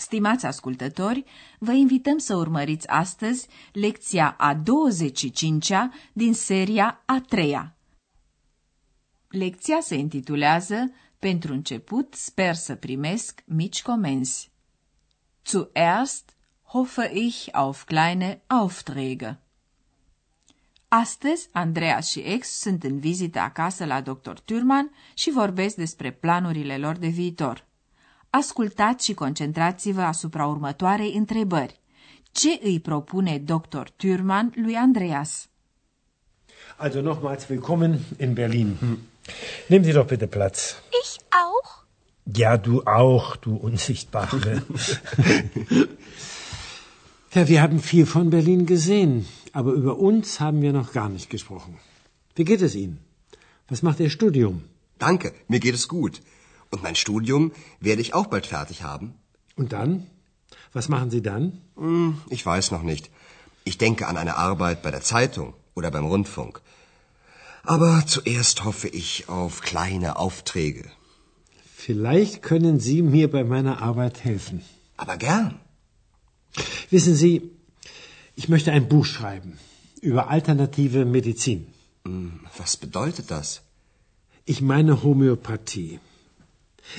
Stimați ascultători, vă invităm să urmăriți astăzi lecția a 25-a din seria a treia. Lecția se intitulează Pentru început sper să primesc mici comenzi. Zuerst hoffe ich auf kleine Aufträge. Astăzi, Andreas și Ex sunt în vizită acasă la dr. Turman și vorbesc despre planurile lor de viitor. Ascultați și concentrați-vă asupra următoarei întrebări. Ce îi propune dr. Turman lui Andreas? Also nochmals willkommen in Berlin. Nehmen Sie doch bitte Platz. Ich auch? Ja, du auch, du Unsichtbare. ja, wir haben viel von Berlin gesehen, aber über uns haben wir noch gar nicht gesprochen. Wie geht es Ihnen? Was macht Ihr Studium? Danke, mir geht es gut. Und mein Studium werde ich auch bald fertig haben. Und dann? Was machen Sie dann? Hm, ich weiß noch nicht. Ich denke an eine Arbeit bei der Zeitung oder beim Rundfunk. Aber zuerst hoffe ich auf kleine Aufträge. Vielleicht können Sie mir bei meiner Arbeit helfen. Aber gern. Wissen Sie, ich möchte ein Buch schreiben über alternative Medizin. Hm, was bedeutet das? Ich meine Homöopathie.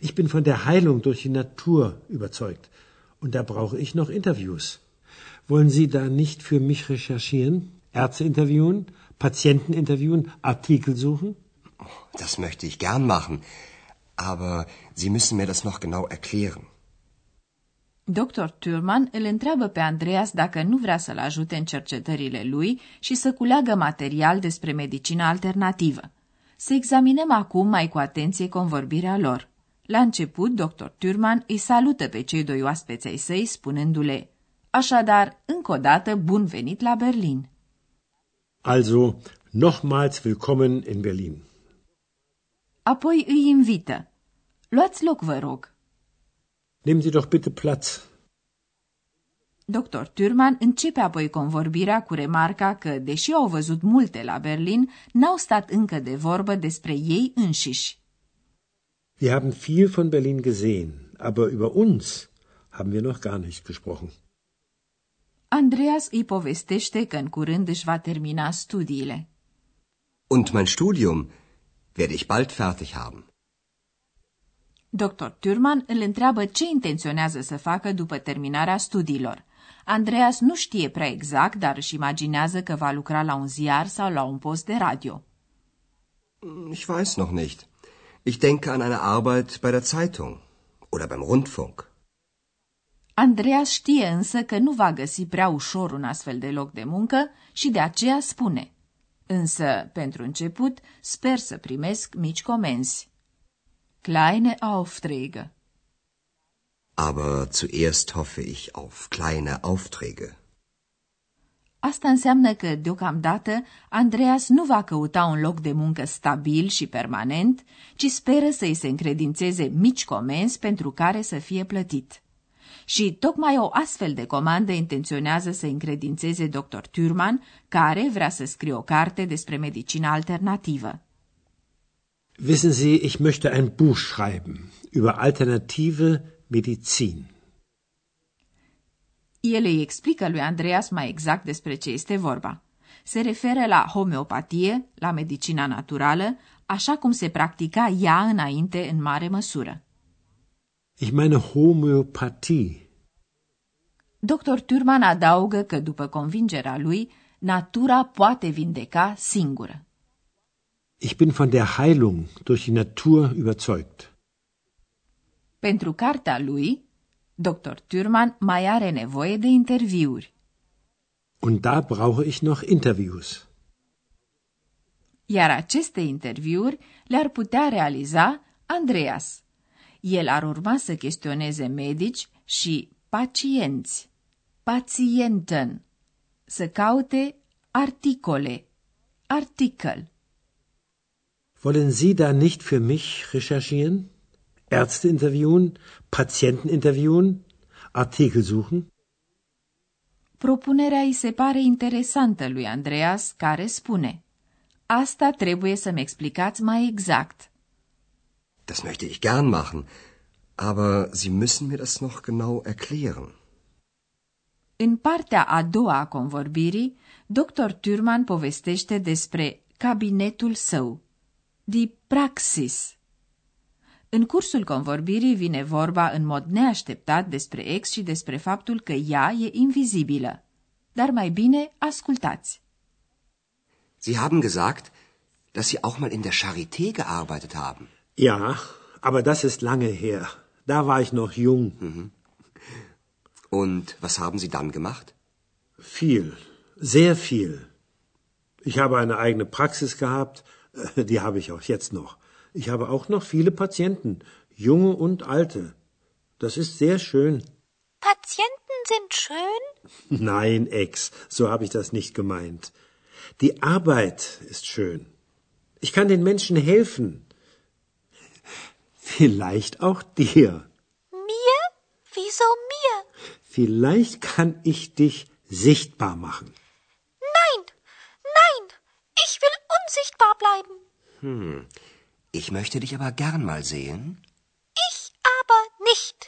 Ich bin von der Heilung durch die Natur überzeugt. Und da brauche ich noch Interviews. Wollen Sie da nicht für mich recherchieren? Ärzte interviewen, Patienten interviewen, Artikel suchen? Das möchte ich gern machen. Aber Sie müssen mir das noch genau erklären. Dr. Turman îl întreabă pe Andreas dacă nu vrea să-l ajute în cercetările lui și să culeagă material despre medicina alternativă. Să examinăm acum mai cu atenție convorbirea lor. La început, dr. Turman îi salută pe cei doi oaspeți ai săi, spunându-le, Așadar, încă o dată, bun venit la Berlin. Also, nochmals willkommen in Berlin. Apoi îi invită. Luați loc, vă rog. Nehmen Sie doch bitte Platz. Dr. Turman începe apoi convorbirea cu remarca că, deși au văzut multe la Berlin, n-au stat încă de vorbă despre ei înșiși. Wir haben viel von Berlin gesehen, aber über uns haben wir noch gar nicht gesprochen. Andreas îi povestește că în curând își va termina studiile. Und mein Studium werde ich bald fertig haben. Dr. Turman îl întreabă ce intenționează să facă după terminarea studiilor. Andreas nu știe prea exact, dar își imaginează că va lucra la un ziar sau la un post de radio. Ich weiß noch nicht. Ich denke an eine Arbeit bei der Zeitung oder beim Rundfunk. Andreas știe însă că nu va găsi prea ușor un astfel de loc de muncă și de aceea spune. Însă, pentru început, sper să primesc mici comenzi. Kleine Aufträge. Aber zuerst hoffe ich auf kleine Aufträge. Asta înseamnă că, deocamdată, Andreas nu va căuta un loc de muncă stabil și permanent, ci speră să-i se încredințeze mici comenzi pentru care să fie plătit. Și tocmai o astfel de comandă intenționează să încredințeze dr. Thurman, care vrea să scrie o carte despre medicina alternativă. Wissen Sie, ich möchte ein Buch schreiben über alternative Medizin. El îi explică lui Andreas mai exact despre ce este vorba. Se referă la homeopatie, la medicina naturală, așa cum se practica ea înainte în mare măsură. Ich meine Homöopathie. Dr. Turman adaugă că, după convingerea lui, natura poate vindeca singură. Ich bin von der Heilung durch die Natur überzeugt. Pentru cartea lui, Dr. Turman mai are nevoie de interviuri. Und da brauche ich noch Interviews. Iar aceste interviuri le-ar putea realiza Andreas. El ar urma să chestioneze medici și pacienți, pacienten, să caute articole, Artikel Wollen Sie da nicht für mich recherchieren? Ärzte interviewen, Patienten interviewen, Artikel suchen? Propunerea îi se pare interesantă lui Andreas, care spune Asta trebuie să-mi explicați mai exact. Das möchte ich gern machen, aber Sie müssen mir das noch genau erklären. În partea a doua a convorbirii, dr. Turman povestește despre cabinetul său, di praxis. În cursul convorbirii vine vorba în mod neașteptat despre ex și despre faptul că ea e invizibilă. Dar mai bine ascultați. Sie haben gesagt, dass Sie auch mal in der Charité gearbeitet haben. Ja, aber das ist lange her. Da war ich noch jung. Und was haben Sie dann gemacht? Viel, sehr viel. Ich habe eine eigene Praxis gehabt, äh, die habe ich auch jetzt noch. Ich habe auch noch viele Patienten, junge und alte. Das ist sehr schön. Patienten sind schön? Nein, Ex, so habe ich das nicht gemeint. Die Arbeit ist schön. Ich kann den Menschen helfen. Vielleicht auch dir. Mir? Wieso mir? Vielleicht kann ich dich sichtbar machen. Nein, nein, ich will unsichtbar bleiben. Hm. Ich möchte dich aber gern mal sehen. Ich aber nicht.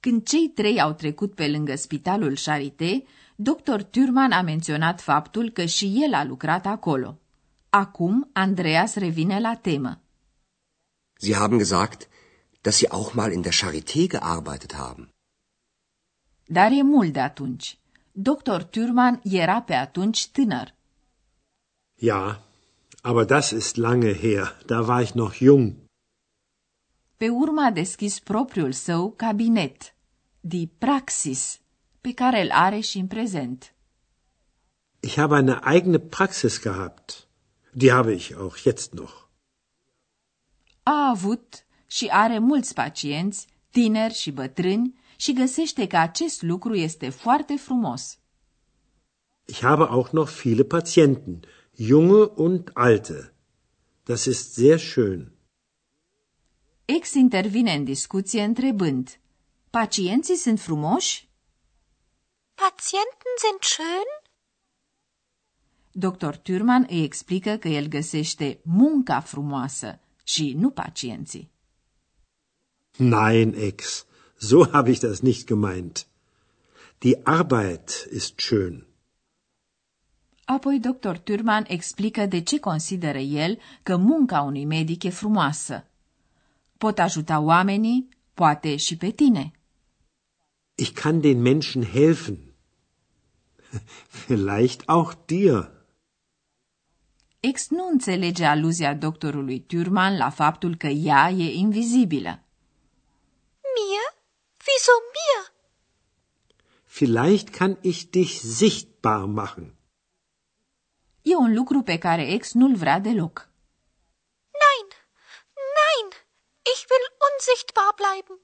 Când cei trei au trecut pe lângă spitalul Charité, dr. Turman a menționat faptul că și el a lucrat acolo. Acum, Andreas revine la temă. Sie haben gesagt, dass Sie auch mal in der Charité gearbeitet haben. Dar e mult de atunci. Dr. Turman era pe atunci tânăr. Ja, aber das ist lange her. Da war ich noch jung. Pe urmă a deschis propriul său cabinet, di Praxis, pe care îl are și în prezent. Ich habe eine eigene Praxis gehabt. Die habe ich auch jetzt noch. A avut și are mulți pacienți, tineri și bătrâni, și găsește că acest lucru este foarte frumos. Ich habe auch noch viele Patienten, junge und alte. Das ist sehr schön. Ex intervine în discuție întrebând, pacienții sunt frumoși? Patienten sind schön? Dr. Turman îi explică că el găsește munca frumoasă și nu pacienții. Nein, Ex, so habe ich das nicht gemeint. Die Arbeit ist schön. Apoi dr. Turman explică de ce consideră el că munca unui medic e frumoasă. Pot ajuta oamenii, poate și pe tine. Ich kann den Menschen helfen. Vielleicht auch dir. Ex nu înțelege aluzia doctorului Turman la faptul că ea e invizibilă. Mir? Wieso mir? Vielleicht kann ich dich sichtbar machen. E un lucru pe care ex nu-l vrea deloc. Nein, nein, ich will unsichtbar bleiben.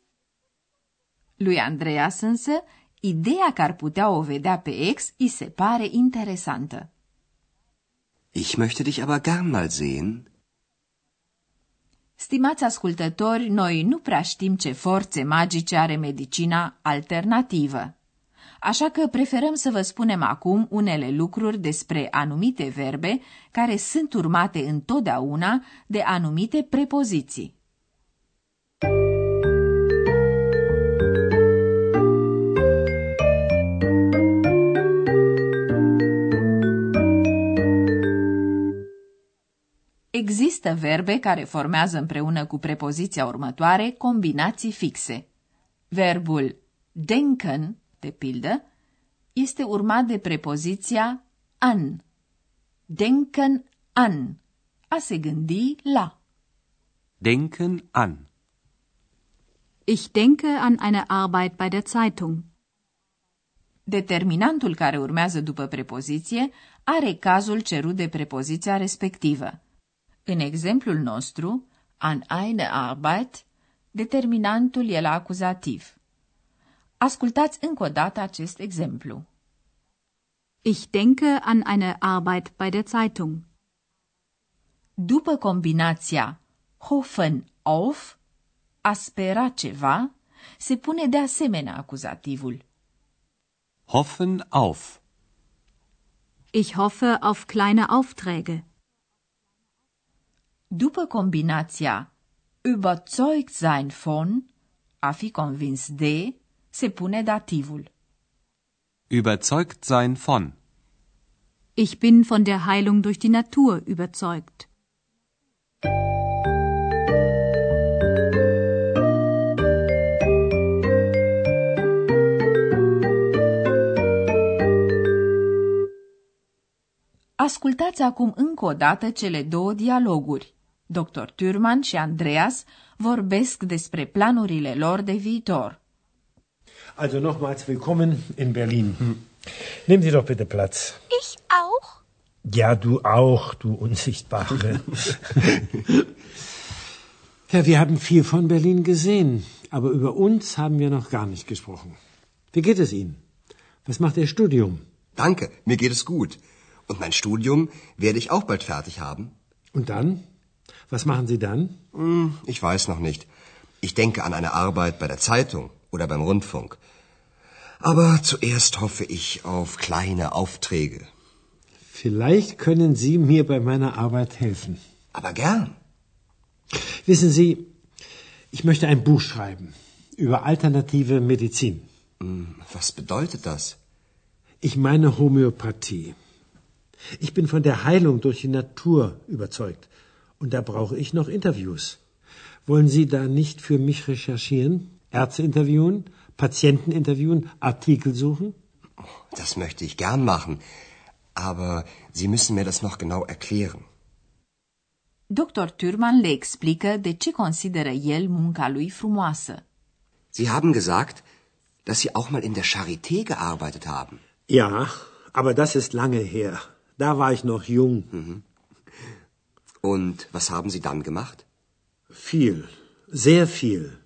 Lui Andreas însă, ideea că ar putea o vedea pe ex îi se pare interesantă. Ich möchte dich aber gern mal sehen. Stimați ascultători, noi nu prea știm ce forțe magice are medicina alternativă. Așa că preferăm să vă spunem acum unele lucruri despre anumite verbe care sunt urmate întotdeauna de anumite prepoziții. Există verbe care formează împreună cu prepoziția următoare combinații fixe. Verbul denken, de pildă, este urmat de prepoziția an. Denken an. A se gândi la. Denken an. Ich denke an eine Arbeit bei der Zeitung. Determinantul care urmează după prepoziție are cazul cerut de prepoziția respectivă. În exemplul nostru, an eine Arbeit, determinantul e la acuzativ. Ascultați încă o dată acest exemplu. Ich denke an eine Arbeit bei der Zeitung. După combinația hoffen auf, a spera ceva, se pune de asemenea acuzativul. Hoffen auf. Ich hoffe auf kleine Aufträge. După combinația überzeugt sein von, a fi convins de, se pune dativul. Überzeugt sein von. Ich bin von der Heilung durch die Natur überzeugt. Ascultați acum încă o dată cele două dialoguri. Dr. Thürmann și Andreas vorbesc despre planurile lor de viitor. Also nochmals willkommen in Berlin. Nehmen Sie doch bitte Platz. Ich auch? Ja, du auch, du Unsichtbare. ja, wir haben viel von Berlin gesehen, aber über uns haben wir noch gar nicht gesprochen. Wie geht es Ihnen? Was macht Ihr Studium? Danke, mir geht es gut. Und mein Studium werde ich auch bald fertig haben. Und dann? Was machen Sie dann? Hm, ich weiß noch nicht. Ich denke an eine Arbeit bei der Zeitung oder beim Rundfunk. Aber zuerst hoffe ich auf kleine Aufträge. Vielleicht können Sie mir bei meiner Arbeit helfen. Aber gern. Wissen Sie, ich möchte ein Buch schreiben über alternative Medizin. Hm, was bedeutet das? Ich meine Homöopathie. Ich bin von der Heilung durch die Natur überzeugt. Und da brauche ich noch Interviews. Wollen Sie da nicht für mich recherchieren? Ärzte interviewen, Patienten interviewen, Artikel suchen? Das möchte ich gern machen. Aber Sie müssen mir das noch genau erklären. Dr. Thürmann le explică de ce consideră el munca lui frumoasă. Sie haben gesagt, dass Sie auch mal in der Charité gearbeitet haben. Ja, aber das ist lange her. Da war ich noch jung. Mhm. Und was haben Sie dann gemacht? Viel, sehr viel.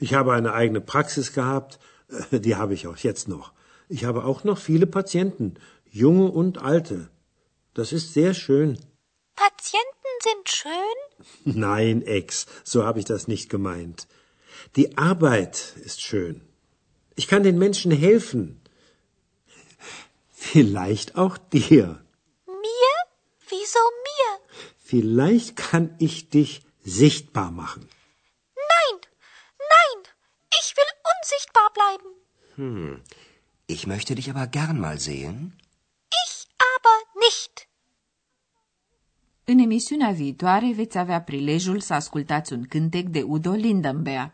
Ich habe eine eigene Praxis gehabt, äh, die habe ich auch jetzt noch. Ich habe auch noch viele Patienten, junge und alte. Das ist sehr schön. Patienten sind schön? Nein, Ex, so habe ich das nicht gemeint. Die Arbeit ist schön. Ich kann den Menschen helfen. Vielleicht auch dir. Mir? Wieso mir? Vielleicht kann ich dich sichtbar machen. Bleiben. Hm. Ich möchte dich aber gern mal sehen. Ich aber nicht. În emisiunea viitoare veți avea prilejul să ascultați un cântec de Udo Lindenberg.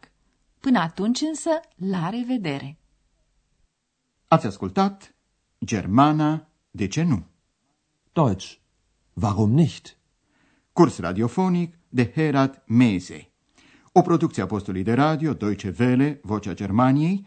Până atunci însă, la revedere! Ați ascultat Germana, de ce nu? Deutsch. Warum nicht? Curs radiofonic de Herat Mese. O producție a postului de radio Deutsche Welle, Vocea Germaniei,